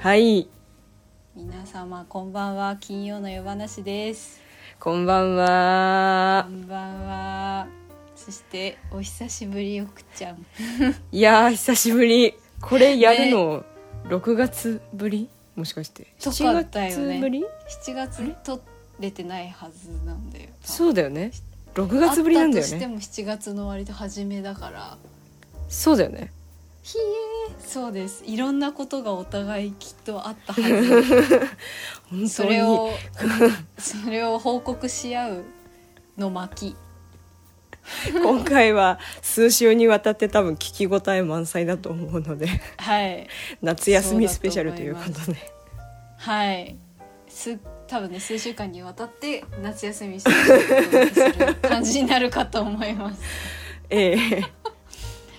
はい。皆様こんばんは。金曜の夜話です。こんばんこはんばんは。そしてお久しぶり奥ちゃん。いやー久しぶり。これやるの？6月ぶり？もしかして。とか7だよね。月ぶり？7月撮れてないはずなんだよ。そうだよね。6月ぶりなんだよね。あったとしても7月の割と初めだから。そうだよねひえ。そうです。いろんなことがお互いきっとあったはず。本それをそれを報告し合うの巻。今回は数週にわたって多分聞き応え満載だと思うので。はい。夏休みスペシャルということで。はい。す多分ね数週間にわたって夏休みしてる感じになるかと思います。ええ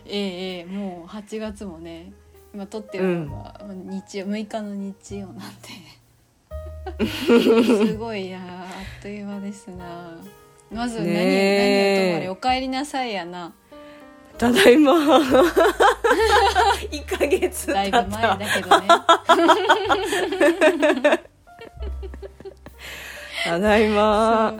ええええもう8月もね今撮ってるのが日曜、6日の日曜なんで。すごいいやーあっという間ですな。まず何,、ねえ。何をともあれお帰りなさいやな。ただいま。1ヶ月経だいぶ前だけどね。ただいま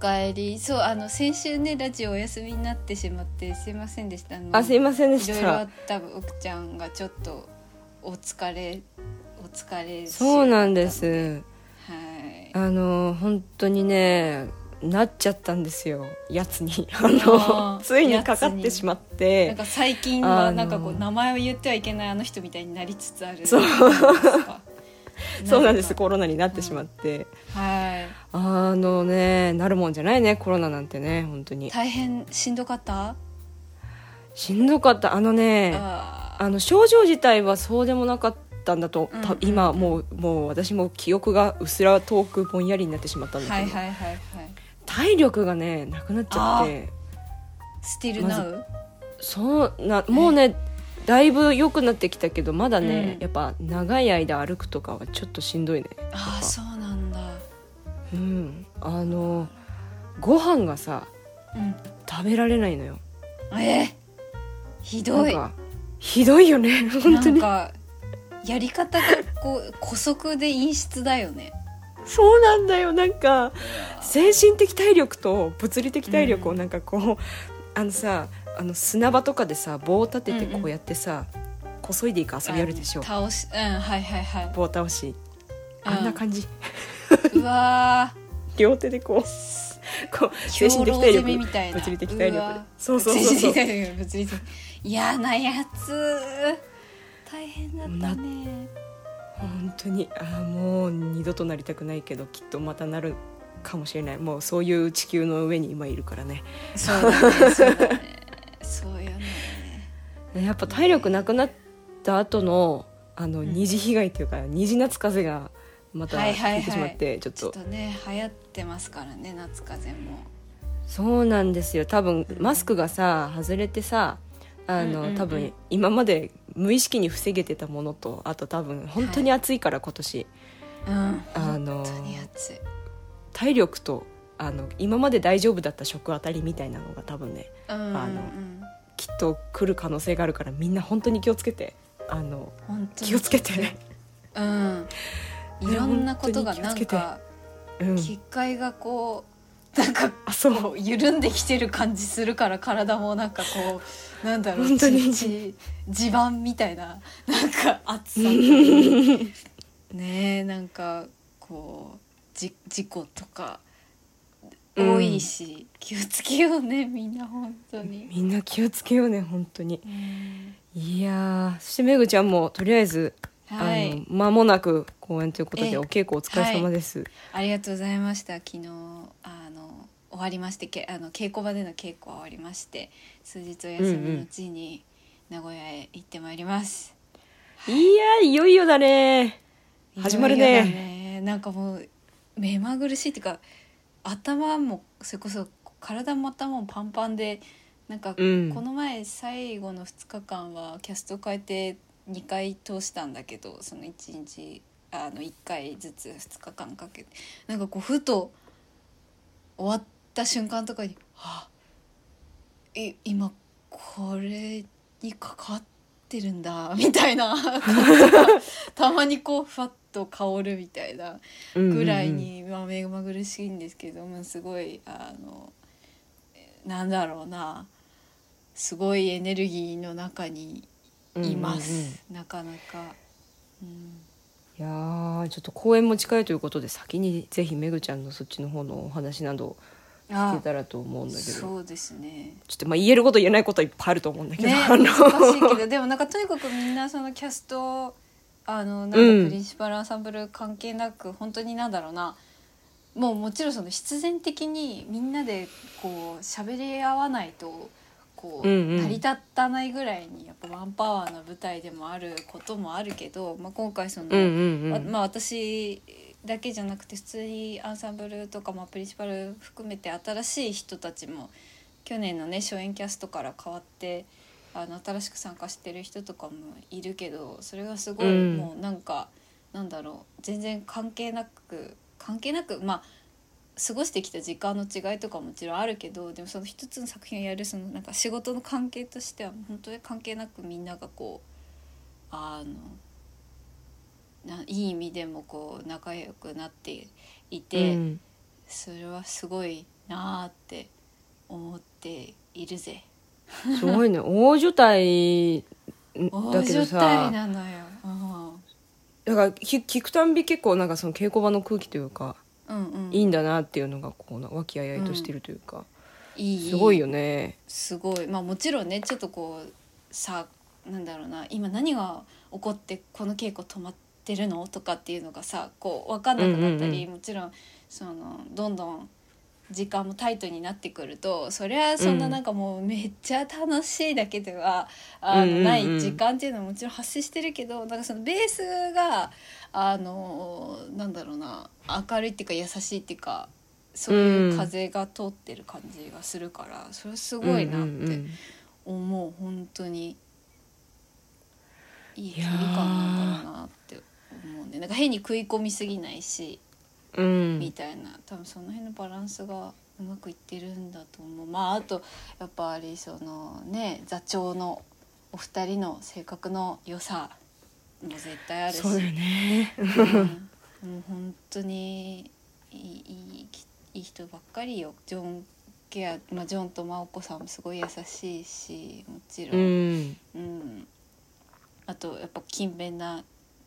帰りそうあの先週ねラジオお休みになってしまってすいませんでした。あすいませんでしいろいろあたった奥ちゃんがちょっとお疲れお疲れそうなんで週す。はい。あの本当にねなっちゃったんですよ。やつに。ああのーついにかかってしまって。なんか最近はなんかこう名前を言ってはいけないあの人みたいになりつつある。そう そうなんです。か。コロナになってしまって、はい。あのねなるもんじゃないねコロナなんてね本当に。大変しんどかった？しんどかった。あのねああの症状自体はそうでもなかったんだと、うんた今もうもう私も記憶がうっすら遠くぼんやりになってしまったんだけど、はいはいはいはい。体力がねなくなっちゃって。スティルまナウそうなもうねだいぶ良くなってきたけどまだね、うん。やっぱ長い間歩くとかはちょっとしんどいね。ああそうなんだ。うん。あのご飯がさうん。食べられないのよ。え？ーひどい。なんかひどいよね 本当に。なんかやり方がこう姑息で陰湿だよね。そうなんだよ。なんか精神的体力と物理的体力をなんかこう、あのさあの砂場とかでさ棒を立ててこうやってさ、こそいでいく遊びあるでしょ？倒しうんはいはいはい。棒倒し。あんな感じ、うわ 両手でこうこうー精神的体力めみたいな。物理的体力。でうわそうそうそうそう。物理的嫌なやつ。大変だったね。本当に。あーもう二度となりたくないけどきっとまたなるかもしれない。もうそういう地球の上に今いるからね。そうだねそうだねそうよね。やっぱ体力なくなった後のあのん。二次被害っていうか、二次夏風邪がまたはいはいはい。効いてしまってちょっと。ちょっとね流行ってますからね夏風邪も。そうなんですよ。多分マスクがさ外れてさあの、うんうんうん。多分今まで無意識に防げてたものとあと多分本当に暑いから今年、うん。あの本当に暑い。体力とあの今まで大丈夫だった食あたりみたいなのが多分ねあのきっと来る可能性があるからみんな本当に気をつけてあの気をつけて、うん。いろんなことがなんかうん、結界がこうなんかあそう。緩んできてる感じするから体もなんかこうなんだろう本当に。ち地盤みたいななんか熱さ。ねえなんかこうじ事故とか多いし、気をつけようねみんな本当に。みんな気をつけようね本当に。うん。いやーそしてめぐちゃんもとりあえず、はい。あの間もなく公演ということええ。でお稽古お疲れ様です、ありがとうございました。昨日あの終わりましてけあの稽古場での稽古は終わりまして数日お休みのうちに名古屋へ行ってまいります、い。やーいよいよだね。始まるねね。なんかもう目まぐるしいっていうか頭もそれこそ体も頭もパンパンでなんかこうん。の前最後の2日間はキャスト変えて2回通したんだけどその1日あの1回ずつ2日間かけて。なんかこうふと終わった瞬間とかに「はあい今これにかかっってるんだ みたいな。感じがたまにこうふわっと香るみたいなぐらいに、まあ、目まぐるしいんですけどもすごいあのなんだろうな。すごいエネルギーの中にいます、うんうんうん。なかなか。うん。いやーちょっと公演も近いということで先にぜひめぐちゃんのそっちの方のお話など聞けたらと思うんだけど。そうですね。ちょっとまあ言えること言えないことはいっぱいあると思うんだけど、ねあの。難しいけど。でもなんかとにかくみんなそのキャストあのなんかうん。プリンシパルアンサンブル関係なく、本当になんだろうな。もうもちろんその必然的にみんなでこう喋り合わないとこう、うんうん。成り立たないぐらいにやっぱワンパワーな舞台でもあることもあるけど、まあ、今回その、うんうんうん。わまあ私だけじゃなくて普通にアンサンブルとか、まあ、プリンシパル含めて新しい人たちも去年のね初演キャストから変わってあの新しく参加してる人とかもいるけどそれがすごいうん。もうなんか、なんだろう全然関係なく関係なくまあ過ごしてきた時間の違いとかもちろんあるけどでもその一つの作品をやるそのなんか仕事の関係としては本当に関係なくみんながこうあのないい意味でもこう仲良くなっていて、うん。それはすごいなあって思っているぜ。すごいね。大所帯大だけど所帯さなのよ。うん。だから聞聞くたんび結構なんかその稽古場の空気というか、うんうん、いいんだなっていうのがこうな和気あいあいとしてるというか、いい。すごいよね。すごい。まあもちろんねちょっとこうさなんだろうな。今何が起こってこの稽古止まってるの？とかっていうのがさこう分かんなくなったり、うんもちろんそのどんどん時間もタイトになってくるとそれはそんななんかもうめっちゃ楽しいだけでは、あうんうんうん。のない時間っていうのはもちろん発生してるけどなんかそのベースがあのなんだろうな明るいっていうか優しいっていうかそういう風が通ってる感じがするから、それはすごいなってうんうん思う。本当に。いい距離感なんだろうなって思うねなんか変に食い込みすぎないし、うん。みたいな。多分その辺のバランスがうまくいってるんだと思う。まああとやっぱりそのね座長のお二人の性格の良さも絶対あるし。そうだよね。うん。もう本当にいいいいいい人ばっかりよ。ジョンケア、まあ、ジョンと真央子さんもすごい優しいしもちろ、うんん。うん。あとやっぱ勤勉な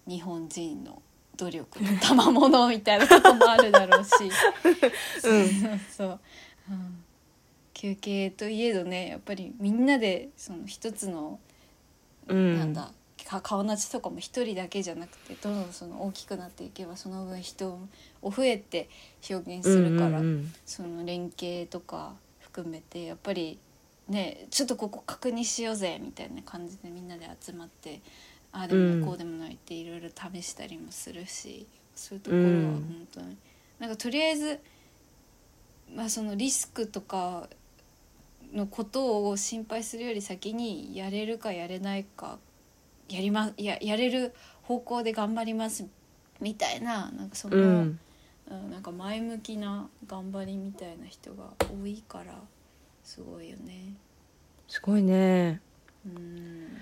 日本人の努力の賜物みたいなとこもあるだろうし、そ う そう、うん、休憩といえどねやっぱりみんなでその一つのうん。なんだか顔なちとかも一人だけじゃなくてどんどんその大きくなっていけばその分人を増えて表現するから、うんうん。その連携とか含めてやっぱりねちょっとここ確認しようぜみたいな感じでみんなで集まってああでもこうでもないっていろいろ試したりもするし、そういうところはうん本当に、なんかとりあえず、まあ、そのリスクとかのことを心配するより先にやれるかやれないかやりまややれる方向で頑張りますみたいななんかその、うんうんなんか前向きな頑張りみたいな人が多いからすごいよね。すごいね。うん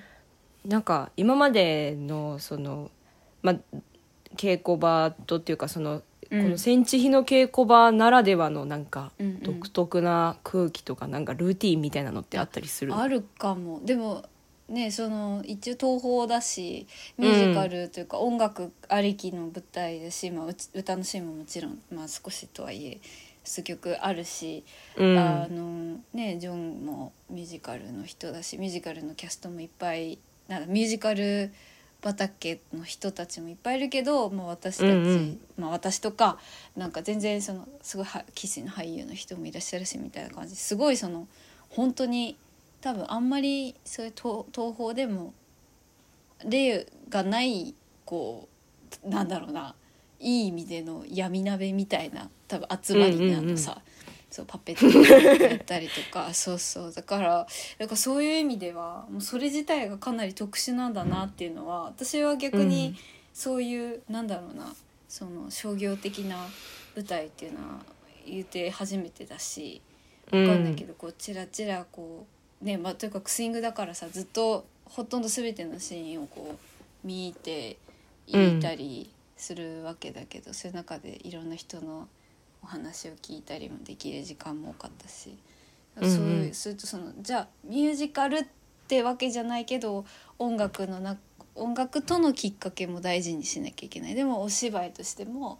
なんか今までのそのまあ稽古場とっていうかその、うん。この戦地日の稽古場ならではのなんか独特な空気とかなんかルーティーンみたいなのってあったりする？あるかも。でもねその一応東宝だしミュージカルというか音楽ありきの舞台だし、まあ、歌のシーンももちろん、まあ、少しとはいえ数曲あるし、うん。あのねジョンもミュージカルの人だしミュージカルのキャストもいっぱいなんかミュージカル畑の人たちもいっぱいいるけど、まあ、私たち、うんうん。まあ、私とかなんか全然そのすごいは生粋の俳優の人もいらっしゃるしみたいな感じ。ですごいその本当に多分あんまりそういう東東宝でも例がないこうなんだろうないい意味での闇鍋みたいな多分集まりなのさ、そうパペットやったりとか。そうそう。だからなんかそういう意味ではもうそれ自体がかなり特殊なんだなっていうのは私は逆うん。にそういう、なんだろうなその商業的な舞台っていうのは言うて初めてだしうんわかんないけどこうチラチラこうねまあとにかくスイングだからさずっとほとんど全てのシーンをこう見ていたりするわけだけど、そういう中でいろんな人のお話を聞いたりもできる時間も多かったし、そういうするとそのじゃあミュージカルってわけじゃないけど音楽のな音楽とのきっかけも大事にしなきゃいけない。でもお芝居としても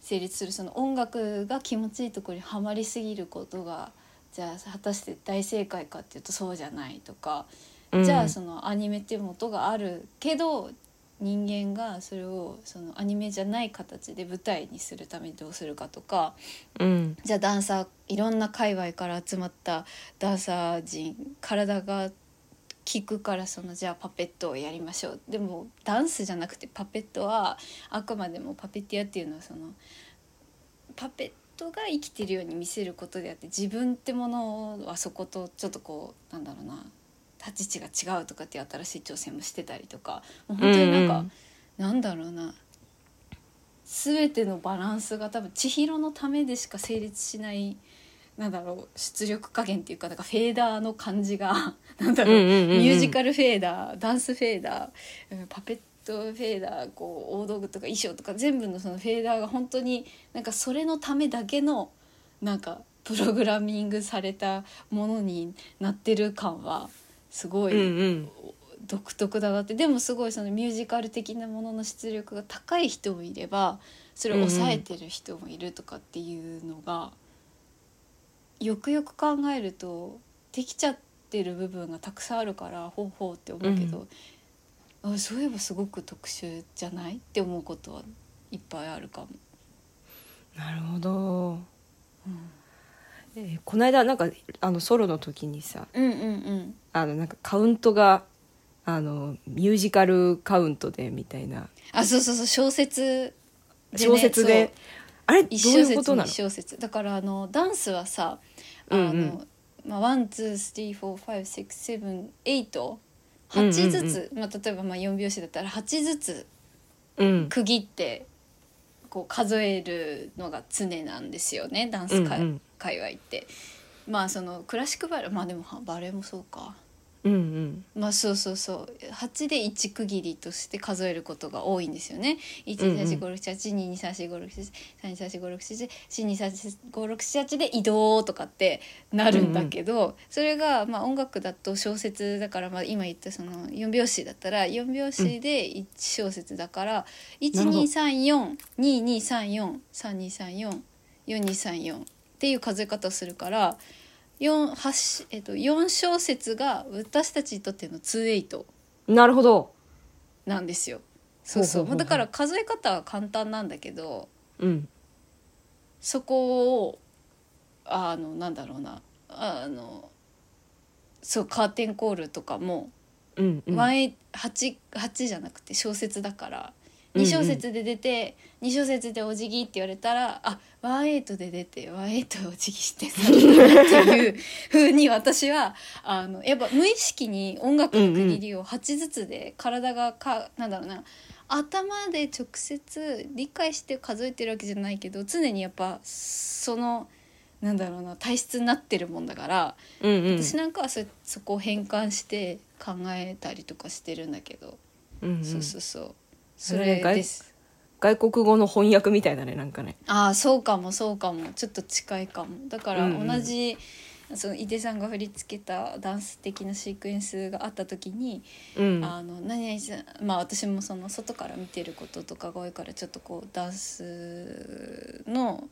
成立するその音楽が気持ちいいところにはまりすぎることがじゃあ果たして大正解かっていうとそうじゃないとか、うん。じゃあそのアニメっていう元があるけど人間がそれをそのアニメじゃない形で舞台にするためにどうするかとかうん。じゃあダンサーいろんな界隈から集まったダンサー陣体が効くからそのじゃあパペットをやりましょう。でもダンスじゃなくてパペットはあくまでもパペティアっていうのはそのパペットが生きてるように見せることであって自分ってものはそことちょっとこうなんだろうな立ち位置が違うとかっていう新しい挑戦もしてたりとかもう本当になんか、うんうん。なんだろうな。全てのバランスが多分千尋のためでしか成立しないなんだろう出力加減っていうかなんかフェーダーの感じが なんだろう,、うんうんうんうん。ミュージカルフェーダーダンスフェーダーうんパペットフェーダーこう大道具とか衣装とか全部のそのフェーダーが本当になんかそれのためだけのなんかプログラミングされたものになってる感はすごい、うんうん。独特だなって。でもすごいそのミュージカル的なものの出力が高い人もいればそれを抑えてる人もいるとかっていうのが、よくよく考えるとできちゃってる部分がたくさんあるからほうほうって思うけど、あそういえばすごく特殊じゃないって思うことはいっぱいあるかも。なるほど、えーこの間なんかあのソロの時にさうんうんうん。あのなんかカウントがあのミュージカルカウントでみたいな。あそうそうそう小説でね。小説で、あれどういうことなの？小節だからあのダンスはさあの、うん。うんまあ、 one two three four five six seven eight。8ずつ、まあ、例えばまあ4拍子だったら8ずつうん。区切ってこう数えるのが常なんですよねダンス界,、うんうん界隈って。まあそのクラシックバレエまあでもはバレエもそうか。うんうん。まあそうそうそう。8で1区切りとして数えることが多いんですよね。うんうん。12345678224567842345678で移動とかってなるんだけど、それがまあ音楽だと小説だから、まあ、今言ったその4拍子だったら4拍子で1小節だから、なるほど。1234223442344234っていう数え方をするから。4, 8えっと、4小節が私たちにとっての28なるほど。なんですよ。そうそう。ほうだから数え方は簡単なんだけどうん。そこをあのなんだろうな。あのそうカーテンコールとかも、うんうん。ワンエイ8 8じゃなくて小節だからうんうん2小節で出て、2小節でお辞儀って言われたらあワンエイトで出てワンエイトでお辞儀して去るっていう風に私はあのやっぱ無意識に音楽の区切りを8ずつで体がかなんだろうな頭で直接理解して数えてるわけじゃないけど常にやっぱそのなんだろうな体質になってるもんだから、うんうん。私なんかはそそこを変換して考えたりとかしてるんだけど、うんうん。そうそうそう。それです。外国語の翻訳みたいだねなんかね。ああそうかもそうかも。ちょっと近いかも。だからうんうん。同じ、その井出さんが振り付けたダンス的なシークエンスがあった時に、うん。あの何々まあ私もその外から見てることとかが多いからちょっとこうダンスの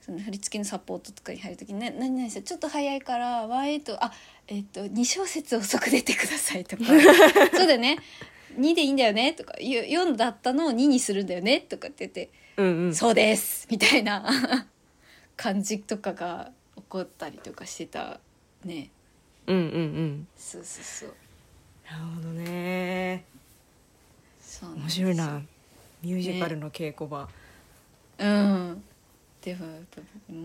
その振り付けのサポートとかに入る時に、ね「何々さんちょっと早いからワンエイトあえっと2小節遅く出てください」とか「そうだよね2でいいんだよね」とか「4だったのを2にするんだよね」とかって言ってうんうん。そうですみたいな。感じとかが起こったりとかしてたね。うんうんうん。そうそうそう。なるほどね。面そうなんです白いな。ミュージカルの稽古場、うん。でも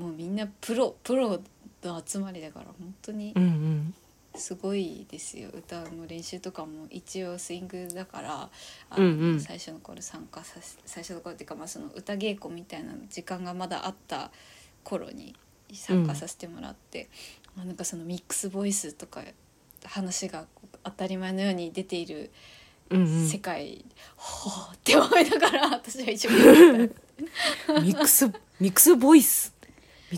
もうみんなプロプロの集まりだから本当にうんうんすごいですよ。歌の練習とかも一応スイングだからあの、うんうん。最初の頃参加させ最初の頃っていうか、まあ、その歌稽古みたいな時間がまだあった頃に参加させてもらって、まあ、なんかそのミックスボイスとか話が当たり前のように出ているうんうん。世界、ほーって思いながら私は一生懸命ミックスミックスボイス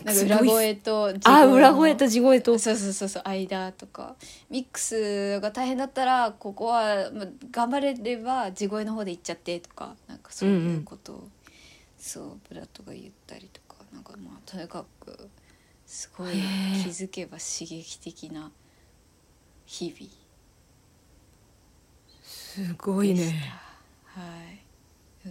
なんか裏声と地あ裏声と地声と。そうそうそうそう間とか。ミックスが大変だったらここは、まあ、頑張れれば地声の方で行っちゃってとかなんかそういうことを、そうブラッドが言ったりとか。なんかまあとにかくすごい気づけば刺激的な日々。すごい。ね。はい。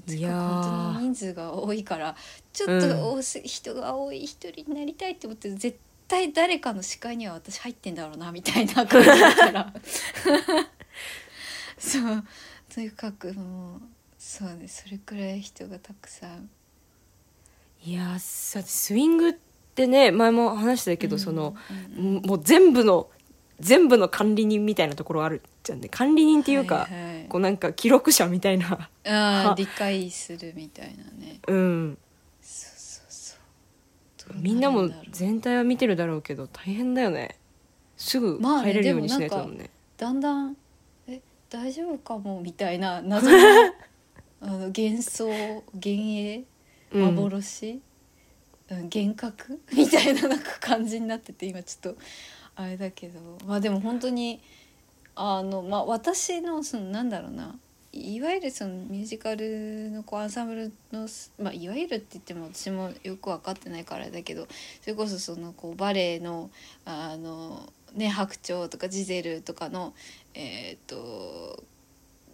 いやー。本当に人数が多いからちょっと多す、人が多い一人になりたいって思って絶対誰かの視界には私入ってんだろうなみたいな感じだから。そう。とにかくもうそうねそれくらい人がたくさん。いやさスイングってね前も話したけど、うん。その、うん。もう全部の全部の管理人みたいなところあるじゃんね。管理人っていうか、はいはい。こうなんか記録者みたいな。あ理解するみたいなね。うん。そうそうそう。みんなも全体は見てるだろうけど大変だよね。すぐまあね入れるようにしないとだでももんね,、だんだん「え大丈夫かも」みたいな謎の あの幻想幻影うん。幻、うん幻覚みたいななんか感じになってて今ちょっとあれだけど。まあでも本当にあのまあ私のそのなんだろうな。いわゆるそのミュージカルのこうアンサンブルの、まあ、いわゆるって言っても私もよく分かってないからだけどそれこそそのこうバレエのあの、ね、白鳥とかジゼルとかのえーっと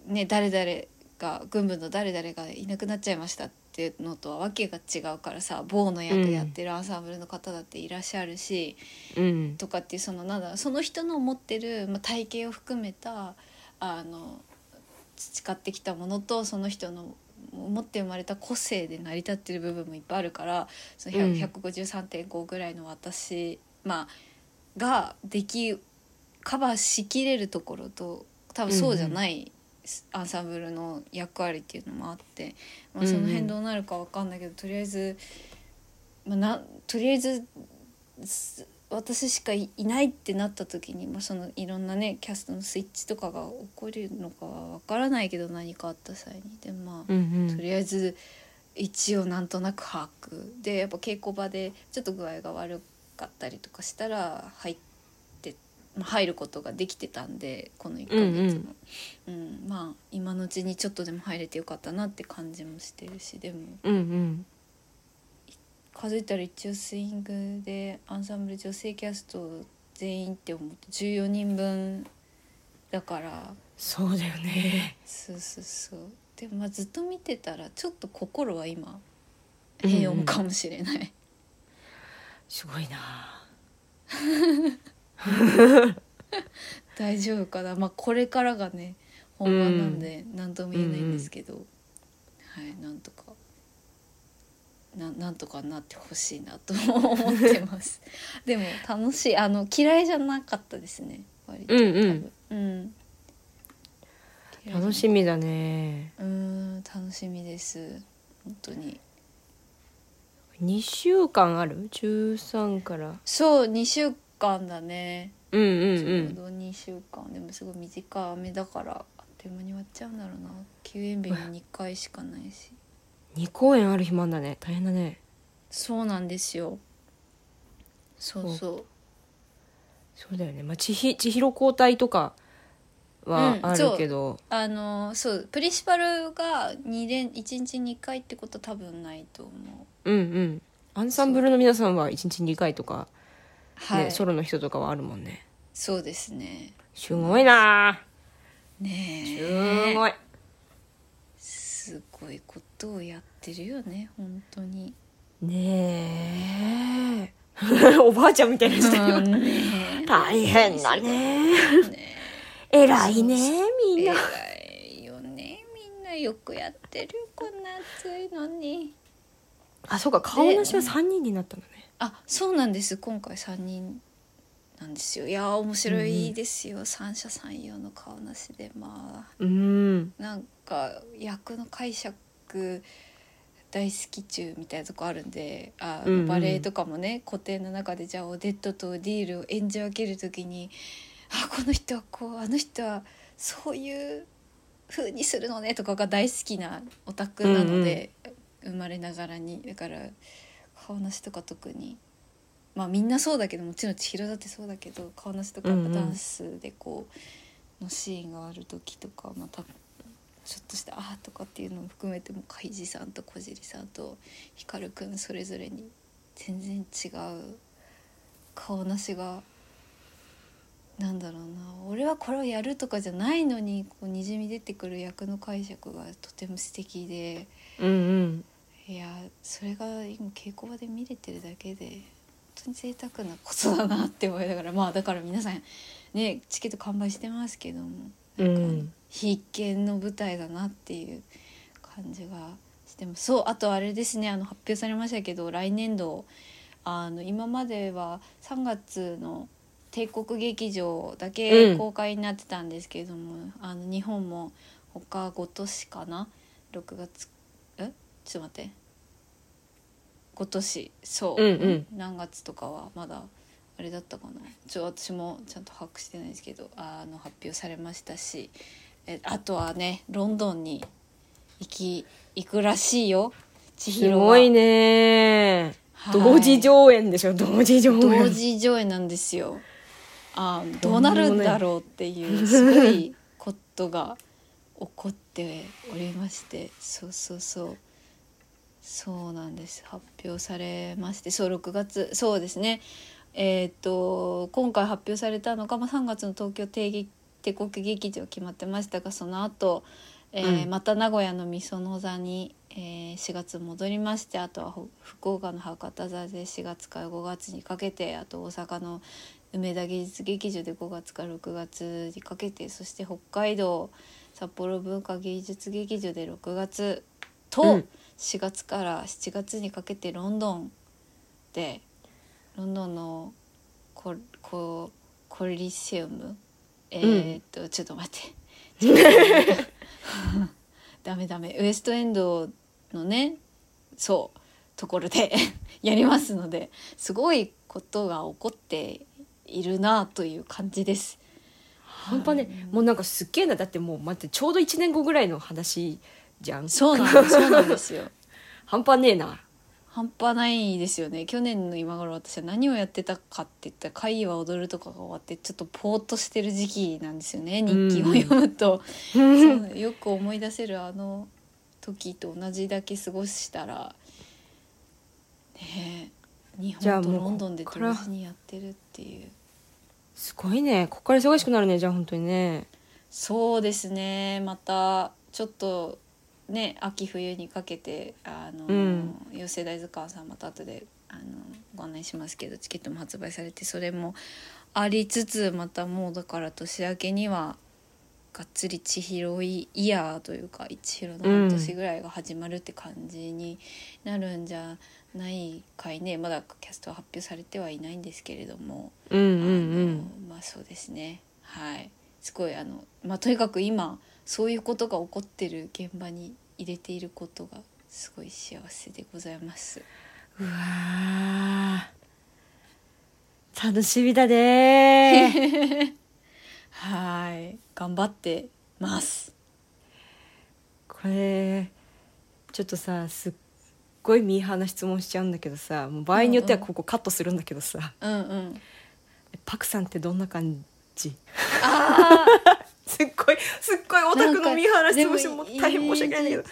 ね誰々が軍部の誰々がいなくなっちゃいましたっていうのとはわけが違うからさ棒の役やってるアンサンブルの方だっていらっしゃるし。うんとかっていうそのなんだその人の持ってる、まあ、体型を含めたあの培ってきたものとその人の持って生まれた個性で成り立ってる部分もいっぱいあるからそのうん100 153.5ぐらいの私、まあ、ができカバーしきれるところと多分そうじゃないアンサンブルの役割っていうのもあって、まあ、そのうん。うん辺どうなるかわかんないけど、とりあえず、まあ、なとりあえずす私しかいいないってなった時に、まあ、そのいろんなねキャストのスイッチとかが起こるのかはわからないけど何かあった際に。でもまあ、うんとりあえず一応なんとなく把握。でやっぱ稽古場でちょっと具合が悪かったりとかしたら入って、まあ、入ることができてたんでこの1ヶ月も、うんまあ今のうちにちょっとでも入れてよかったなって感じもしてるしでも。うんうん。数えたら一応スイングでアンサンブル女性キャスト全員って思うと14人分だから。そうだよね。そうそうそう。でもまあずっと見てたらちょっと心は今うんうん。平穏かもしれない、すごいな 大丈夫かな。まあこれからがね本番なんで何とも言えないんですけど、はいなんとかななんとかなってほしいなと思ってます。でも楽しい。あの嫌いじゃなかったですね。割とうんうん。多分。うん。楽しみだね。うん楽しみです。本当に。2週間ある？13から。そう2週間だね。うんうんうん。ちょうど2週間でもすごい短めだからあっという間に終わっちゃうんだろうな。休園日も2回しかないし。2公演ある日もあんだね。大変だね。そうなんですよ。そうそう。そう。だよね。まあ千尋千尋交代とかはあるけど、あのそうプリンシパルが2連1日2回ってことは多分ないと思う。うんうん。アンサンブルの皆さんは1日2回とか、ねはい。ソロの人とかはあるもんね。そうですね。すごいな。ねすえごい。すごいことをやってるよね本当に。ねえ。おばあちゃんみたいな人うんね大変だね。ね。偉いねみんな。偉いよね。みんなよくやってるこんな暑いのに。あそうか。顔なしは3人になったのねあそうなんです。今回3人なんですよ。いやー面白いですよ、三者三様の顔なしでまあ。うん。なんか役の解釈大好き中みたいなとこあるんであうんうんバレエとかもね古典の中でじゃあオデットとディールを演じ分ける時にあこの人はこうあの人はそういう風にするのねとかが大好きなオタクなので、生まれながらに。だから顔なしとか特に。まあみんなそうだけどもちろん千尋だってそうだけど顔なしとかやっぱダンスでこうのシーンがある時とかまたちょっとした「あ」とかっていうのも含めても海地さんと小尻さんと光くんそれぞれに全然違う顔なしがなんだろうな。俺はこれをやるとかじゃないのにこうにじみ出てくる役の解釈がとても素敵で。うんうんいやそれが今稽古場で見れてるだけで本当に贅沢なことだなって思いながらまあだから皆さんねチケット完売してますけどもなんかうん必見の舞台だなっていう感じがしてます。そうあとあれですね。あの発表されましたけど来年度あの今までは3月の帝国劇場だけうん公開になってたんですけれども、あの日本も他5都市かな？6月えちょっと待って。5都市そう、うんうん。何月とかはまだあれだったかな。ちょ私もちゃんと把握してないですけどあの発表されましたし。えあとはねロンドンに行き行くらしいよ。千す尋がごいね。はい。同時上演でしょ同時上演。同時上映なんですよ。あどうなるんだろうっていうすごいことが起こっておりまして。そうそうそうそうなんです。発表されましてそう6月そうですね。えーっと今回発表されたのが、まあ、3月の東京帝国劇場決まってましたがその後、えーうん。また名古屋の御園座に、えー4月戻りましてあとはほ福岡の博多座で4月から5月にかけてあと大阪の梅田芸術劇場で5月から6月にかけてそして北海道札幌文化芸術劇場で6月とうん4月から7月にかけてロンドンでロンドンのコココリセウム？えーっと、ちょっと待ってちょっと待って。ダメダメ。ウエストエンドのねそうところで やりますのですごいことが起こっているなという感じです。半端ね。もうなんかすっげえな。だってもう待ってちょうど1年後ぐらいの話じゃん。そうなんですそうなんですよ。半端ねえな。半端ないですよね。去年の今頃私は何をやってたかって言ったら「会は踊る」とかが終わってちょっとポーっとしてる時期なんですよね。日記を読むと、そうよく思い出せるあの時と同じだけ過ごしたらねえ日本とロンドンで同時にやってるっていう。すごいね。ここから忙しくなるねじゃあ本当にね。そうですね。またちょっとね秋冬にかけてあの、うん。寄世大図鑑さんまた後であのご案内しますけどチケットも発売されてそれもありつつまたもうだから年明けにはがっつり千尋イヤーというか千尋の半年ぐらいが始まるって感じになるんじゃないかいね。まだキャストは発表されてはいないんですけれども。うんうんうん。あのまあそうですね。はい。すごいあのまあとにかく今そういうことが起こってる現場に入れていることがすごい幸せでございます。うわー。楽しみだね。はい。頑張ってます。これちょっとさすっごいミーハーな質問しちゃうんだけどさもう場合によってはここカットするんだけどさ、うんうん。パクさんってどんな感じ？あすっごいすっごいオタクのミーハーな質問してなんかもう大変申し訳ないんだけど。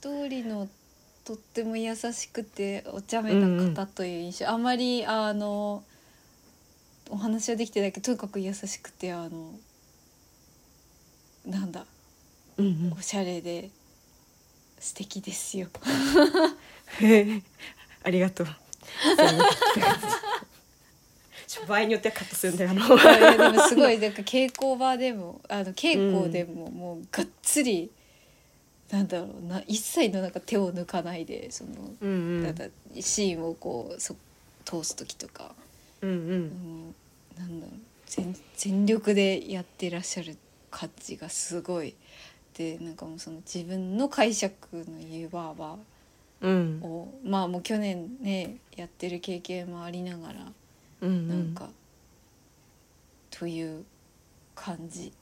通りのとっても優しくてお茶目な方という印象、あまりあのお話はできてないけどとにかく優しくてあのなんだうんうん。おしゃれで素敵ですよ。ありがとうちょ場合によってはカットするんだよ。でもすごいなんか稽古場でもあの稽古でももうがっつり、なんだろうな一切のなんか手を抜かないでその、うんうん。シーンをこうそ通す時とか、うんうん。もうなんだろう全全力でやってらっしゃる感じがすごい。でなんかもうその自分の解釈の言うばあばうん。をまあもう去年ねやってる経験もありながらうんなんか、という感じ。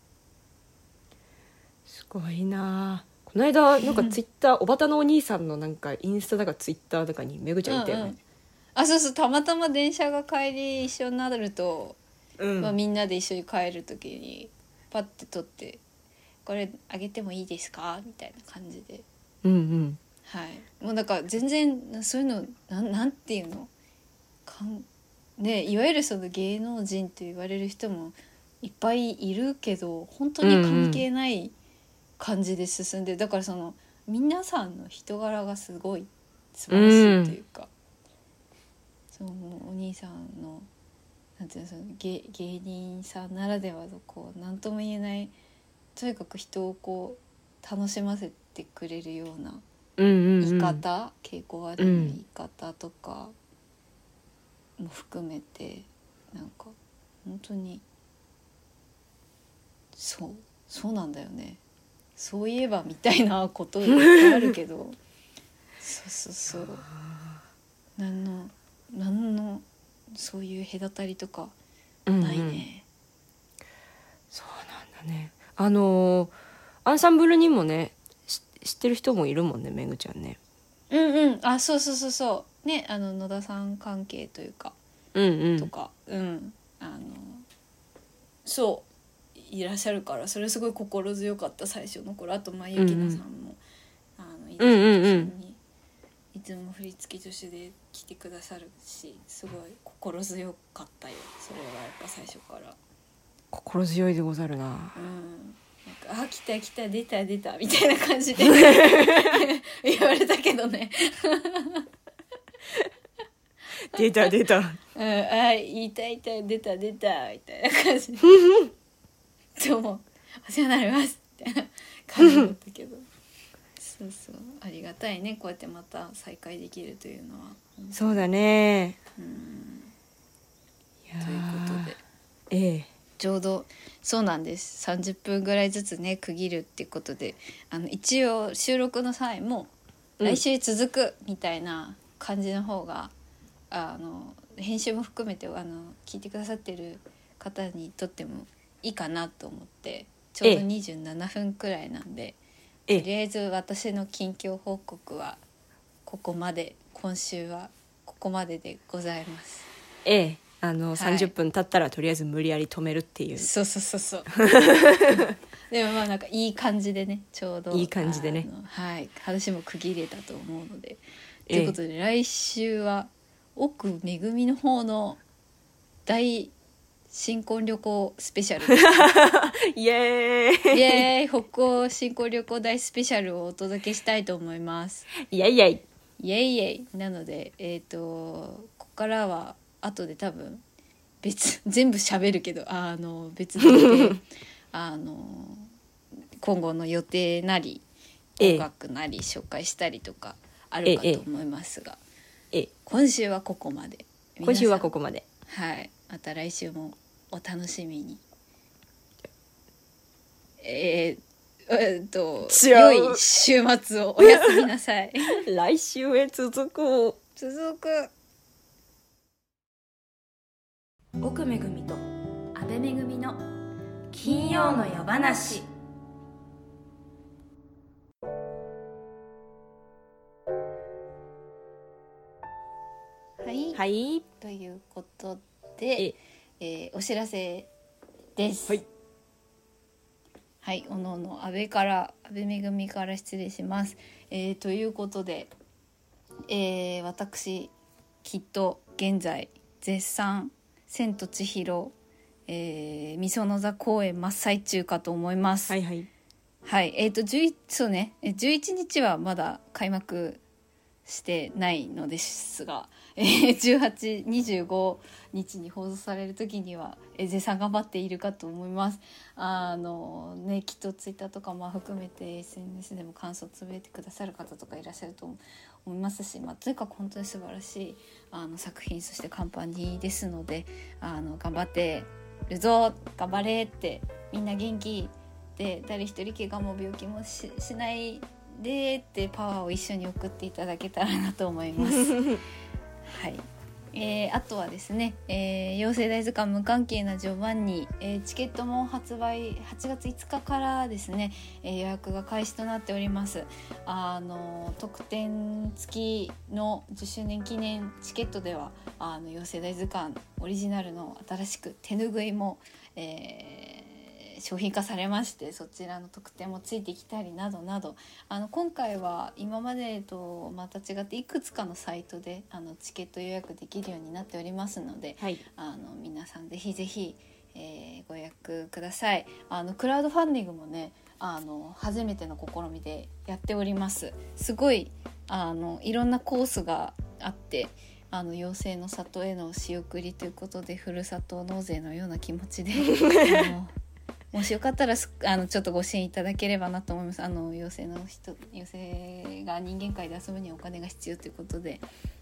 すごいな。この間なんかツイッターおばたのお兄さんのなんかインスタだかツイッターとかにめぐちゃんいたよね。あそうそうたまたま電車が帰り一緒になると、うん、まあ、みんなで一緒に帰る時にパッて撮って「これあげてもいいですか?」みたいな感じで。うんうん。はい。もうだから全然そういうのなんなんていうの？かんねいわゆるその芸能人と言われる人もいっぱいいるけど本当に関係ない感じで進んで、だからその皆さんの人柄がすごい素晴らしいというか、そうもうお兄さんのなんていうのその芸芸人さんならではのこう何とも言えないとにかく人をこう楽しませてくれるようなうんうんうん。言い方、稽古場での言い方とかも含めてなんか本当にそうそうなんだよね。そういえばみたいなこといっぱいあるけど。そうそうそう。何の何のそういう隔たりとかないうんうん。ね。そうなんだね。あのーアンサンブルにもねし知ってる人もいるもんねめぐちゃんね。うんうん。あそうそうそうそうねあの野田さん関係というかうんうん。とか、うん、あのそういらっしゃるからそれすごい心強かった最初の頃。あとまあゆきなさんも、あのいつもうんうんうん。一緒にいつも振付助手で来てくださるしすごい心強かったよ。それはやっぱ最初から。心強いでござるな。うん。なんかあ来た来た出た出たみたいな感じで 言われたけどね、出た出た。うん、あ言いたいたい出た出たみたいな感じで。どうもお世話になります。みたいな感じだったけど。そうそう。ありがたいね。こうやってまた再会できるというのは。そうだね。うん。ということで。ええ。ちょうどそうなんです。30分ぐらいずつね区切るっていうことで。あの一応収録の際もうん。来週続くみたいな感じの方が、あの編集も含めてあの聞いてくださってる方にとってもいいかなと思ってちょうどええ27分くらいなんで、ええ。とりあえず私の近況報告はここまで今週はここまででございます。ええ。あの、はい。30分経ったらとりあえず無理やり止めるっていう。そうそうそうそう。でもまあなんかいい感じでねちょうどいい感じでね。はい。話も区切れたと思うので、ええということで来週は奥めぐみの方の大新婚旅行スペシャル。イエーイ。イエーイ北欧新婚旅行大スペシャルをお届けしたいと思います。イエイイエイ。イエイイエイ。なのでえっ、とここからは後で多分別全部喋るけどあの別で あの今後の予定なりええ。音楽なり紹介したりとかあるかと思いますが、ええ。今週はここまで。今週はこここまで。はい。また来週もお楽しみに。えーえーっと違う良い週末をおやすみなさい。来週へ続く続く。奥めぐみと安倍めぐみの金曜の夜話はい、はいということえで、えーお知らせです。はい。はい、おのおの安倍から安倍めぐみから失礼します。えーということで、えー私きっと現在絶賛千と千尋、えー、みその座公演真っ最中かと思います。はいはいはい、えっ、と11そうね、え11日はまだ開幕してないのですが、えー、18、25日に放送される時には、えー、絶賛頑張っているかと思います。あのね、きっとツイッターとかも含めて SNS でも感想をつぶやいてくださる方とかいらっしゃると思いますし、まあ、とにかく本当に素晴らしいあの作品そしてカンパニーですのであの頑張ってるぞ頑張れってみんな元気で誰一人怪我も病気もしないでってパワーを一緒に送っていただけたらなと思います。はい、えーあとはですね、えー、妖精大図鑑無関係なジョバンニ、えーチケットも発売8月5日からですね、えー予約が開始となっております。あの特典付きの10周年記念チケットではあの妖精大図鑑オリジナルの新しく手ぬぐいも、えー商品化されまして そちらの特典もついてきたりなどなどあの今回は今までとまた違っていくつかのサイトであのチケット予約できるようになっておりますので、はい。あの皆さんぜひぜひ、えーご予約ください。あのクラウドファンディングもねあの初めての試みでやっております。すごいあのいろんなコースがあってあの妖精の里への仕送りということでふるさと納税のような気持ちで もしよかったらすあのちょっとご支援いただければなと思います。あの妖精の人妖精が人間界で遊ぶにはお金が必要ということで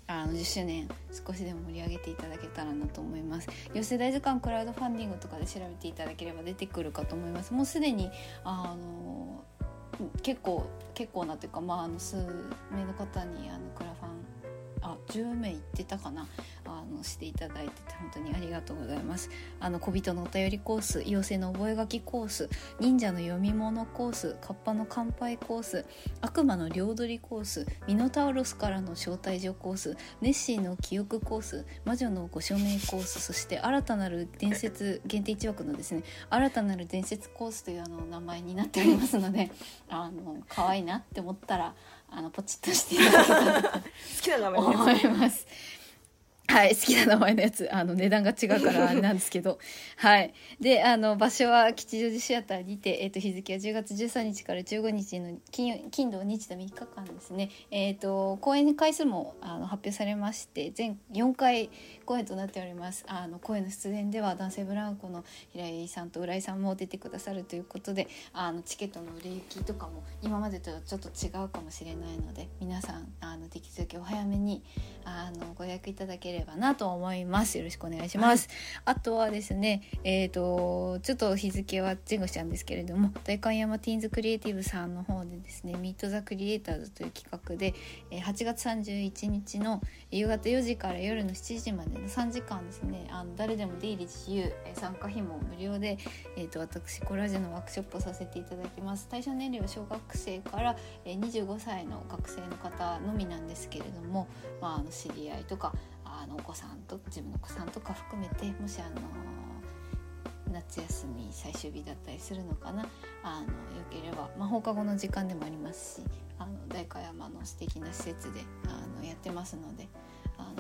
あの10周年少しでも盛り上げていただけたらなと思います。妖精大図鑑クラウドファンディングとかで調べていただければ出てくるかと思います。もうすでにあの結構結構なというかまああの数名の方にあのクラファンあ10名いってたかな。あのしていただいてて本当にありがとうございます。あの小人のお便りコース妖精の覚書コース忍者の読み物コースカッパの乾杯コース悪魔の両取りコースミノタウロスからの招待状コースネッシーの記憶コース魔女のご署名コースそして新たなる伝説限定1枠のですね新たなる伝説コースというあの名前になっておりますのであの可愛いなって思ったらあのポチッとしていただけたらと思います。はい、好きな名前のやつ、あの、値段が違うから あれなんですけど。はい。で、あの、場所は吉祥寺シアターにて、えっ、と、日付は10月13日から15日の金曜金土日と3日間ですね。えっ、と、公演回数もあの発表されまして、全4回公演となっております。あの、声の出演では男性ブランコの平井さんと浦井さんも出てくださるということで、あの、チケットの売れ行きとかも今までとちょっと違うかもしれないので、皆さん、あの、できるだけお早めに、あの、ご予約いただければなと思います。よろしくお願いします。あとはですね、えっ、と、ちょっと日付は前後しちゃうんですけれども、大観山ティーンズクリエイティブさんの方でですね、ミートザクリエイターズという企画で、えー8月31日の夕方4時から夜の7時までの3時間ですね、あの誰でも出入り自由、えー参加費も無料で、えっ、と、私、コラージュのワークショップをさせていただきます。対象年齢は小学生から、えー25歳の学生の方のみなんですけれども、まあ、あの知り合いとかあのお子さんと自分のお子さんとか含めてもしあの夏休み最終日だったりするのかな。あのよければ、まあ、放課後の時間でもありますしあの代官山の素敵な施設であのやってますので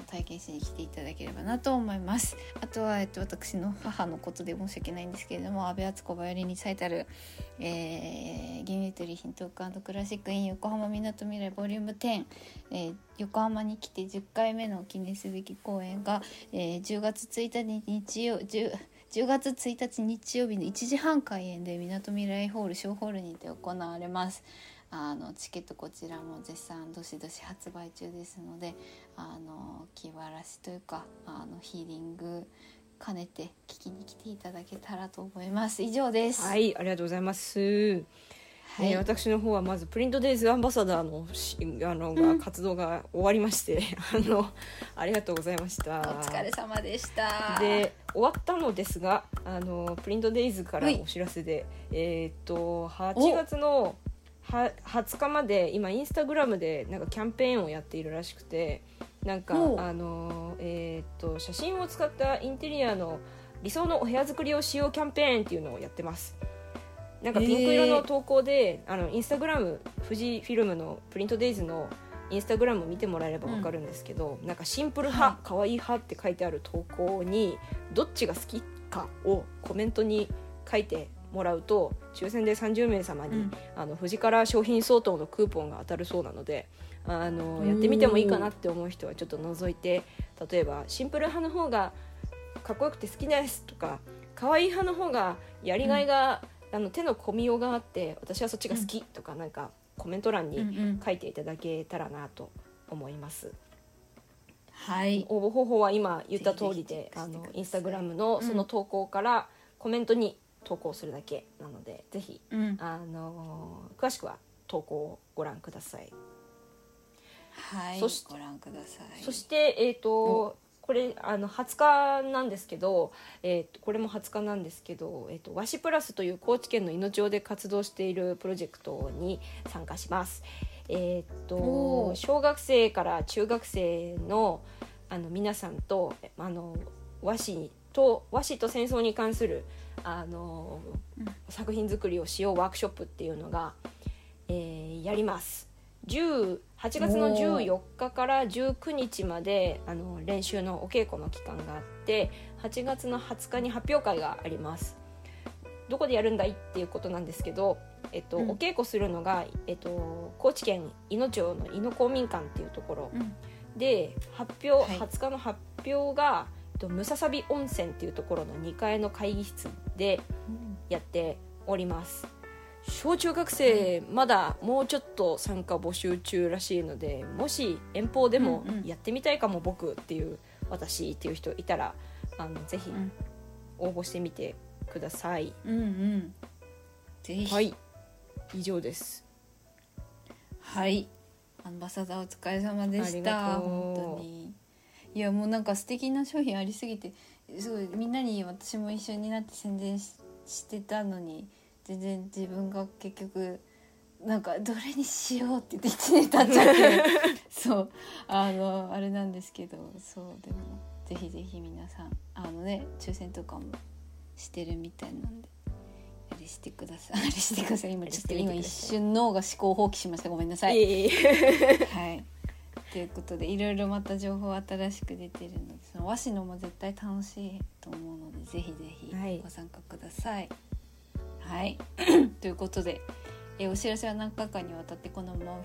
の体験しに来ていただければなと思います。あとは、えっと、私の母のことで申し訳ないんですけれども安倍敦子バイオリンにサイタル「えー、ギミトリーヒントーククラシック in 横浜みなとみらいボリューム10」えー横浜に来て10回目の記念すべき公演が、えー10月1日日曜 10, 10月1日日曜日の1時半開演でみなとみらいホール小ホールにて行われます。あのチケットこちらも絶賛どしどし発売中ですのであの気晴らしというかあのヒーリング兼ねて聞きに来ていただけたらと思います。以上です。はいありがとうございます、はい。えー私の方はまずプリントデイズアンバサダーのしあの、が活動が終わりまして あのありがとうございました。お疲れ様でした。で終わったのですがあのプリントデイズからはいお知らせでえーっと8月のは20日まで今インスタグラムでなんかキャンペーンをやっているらしくてなんかおあのえーっと写真を使ったインテリアの理想のお部屋作りをしようキャンペーンっていうのをやってます。なんかピンク色の投稿で、あのインスタグラム富士フィルムのプリントデイズのインスタグラム見てもらえれば分かるんですけど、なんかシンプル派、可愛い派って書いてある投稿にどっちが好きかをコメントに書いてもらうと抽選で30名様に、うん。あの富士から商品相当のクーポンが当たるそうなのであのやってみてもいいかなって思う人はちょっと覗いて例えばシンプル派の方がかっこよくて好きですとか可愛い派の方がやりがいが、あの手の込みようがあって私はそっちが好きとかなんかコメント欄うんうにん。書いていただけたらなと思います。はい。応募方法は今言った通りであのインスタグラムのその投稿からコメントに投稿するだけなので、ぜひうんあの詳しくは投稿をご覧ください。はいそしご覧くださいそして、えー、とこれあの20日なんですけど、えー、とこれも20日なんですけど、えー、と和紙プラスという高知県の命尾で活動しているプロジェクトに参加します。えー、とおー小学生から中学生のあの皆さんとあの和紙と和紙と戦争に関するあの、うん。作品作りをしようワークショップっていうのが、えーやります。10 8月の14日から19日まであの練習のお稽古の期間があって8月の20日に発表会があります。どこでやるんだいっていうことなんですけど、えっとうん。お稽古するのが、えっと、高知県いの町のいの公民館っていうところ。うん。で発表、はい。20日の発表が、えっと、ムササビ温泉っていうところの2階の会議室でやっております。小中学生まだもうちょっと参加募集中らしいのでもし遠方でもやってみたいかも僕っていう私っていう人いたらあのぜひうん。応募してみてください、うんうん。ぜひ。はい。以上です。はい。アンバサダーお疲れ様でした。本当に。いやもうなんか素敵な商品ありすぎてすごいみんなに私も一緒になって宣伝ししてたのに全然自分が結局なんかどれにしようって言って1年経っちゃって そう。あのあれなんですけどそうでもぜひぜひ皆さんあのね抽選とかもしてるみたいなんであれしてください。あれしてください。今ちょっと今一瞬脳が思考放棄しました。ごめんなさい。はい。ということでいろいろまた情報新しく出てるのでその和紙のも絶対楽しいと思うのでぜひぜひはい。ご参加ください。はい、ということで、えーお知らせは何回かにわたってこのまま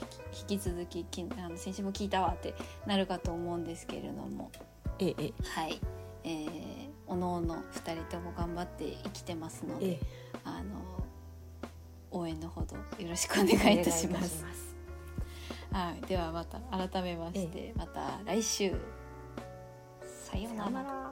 引き続ききあの先週も聞いたわってなるかと思うんですけれども。ええ。えはい、えー、おのおの2人とも頑張って生きてますので、ええ。あの応援のほどよろしくお願いいたします。お願いいたします。はい、ではまた改めまして、また来週さようならさようなら